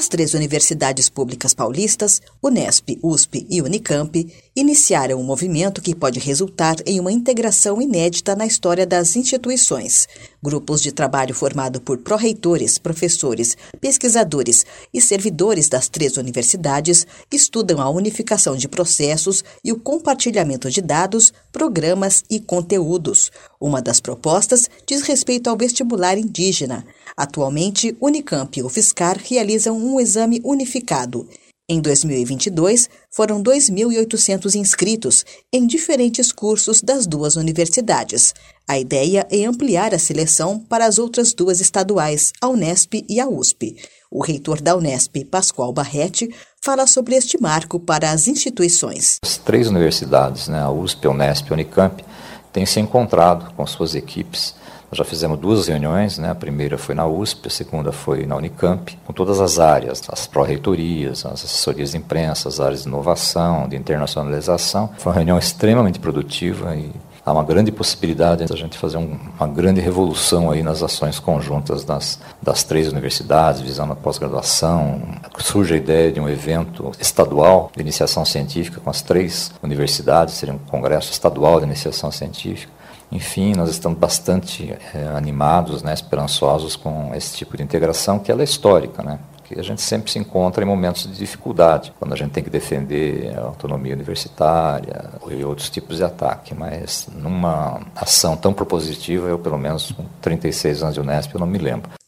As três universidades públicas paulistas, Unesp, USP e Unicamp, iniciaram um movimento que pode resultar em uma integração inédita na história das instituições. Grupos de trabalho formado por pró-reitores, professores, pesquisadores e servidores das três universidades estudam a unificação de processos e o compartilhamento de dados, programas e conteúdos. Uma das propostas diz respeito ao vestibular indígena. Atualmente, Unicamp e UFSCar realizam um exame unificado. Em 2022, foram 2.800 inscritos em diferentes cursos das duas universidades. A ideia é ampliar a seleção para as outras duas estaduais, a Unesp e a USP. O reitor da Unesp, Pascoal Barretti, fala sobre este marco para as instituições. As três universidades, né, a USP, a Unesp e a Unicamp, têm se encontrado com suas equipes nós já fizemos duas reuniões, né? a primeira foi na USP, a segunda foi na Unicamp, com todas as áreas, as pró-reitorias, as assessorias de imprensa, as áreas de inovação, de internacionalização. Foi uma reunião extremamente produtiva e há uma grande possibilidade de a gente fazer um, uma grande revolução aí nas ações conjuntas das, das três universidades, visando a pós-graduação. Surge a ideia de um evento estadual de iniciação científica com as três universidades, seria um congresso estadual de iniciação científica. Enfim, nós estamos bastante é, animados, né, esperançosos com esse tipo de integração, que ela é histórica, né? que a gente sempre se encontra em momentos de dificuldade, quando a gente tem que defender a autonomia universitária e outros tipos de ataque, mas numa ação tão propositiva, eu pelo menos com 36 anos de Unesp, eu não me lembro.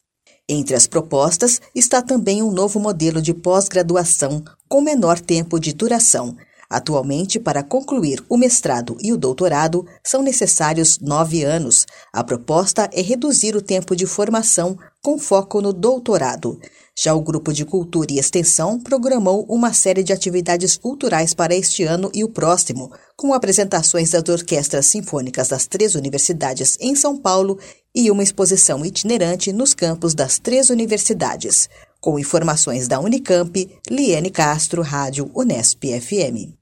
Entre as propostas está também um novo modelo de pós-graduação com menor tempo de duração, Atualmente, para concluir o mestrado e o doutorado, são necessários nove anos. A proposta é reduzir o tempo de formação com foco no doutorado. Já o Grupo de Cultura e Extensão programou uma série de atividades culturais para este ano e o próximo, com apresentações das orquestras sinfônicas das três universidades em São Paulo e uma exposição itinerante nos campos das três universidades. Com informações da Unicamp, Liane Castro, Rádio Unesp FM.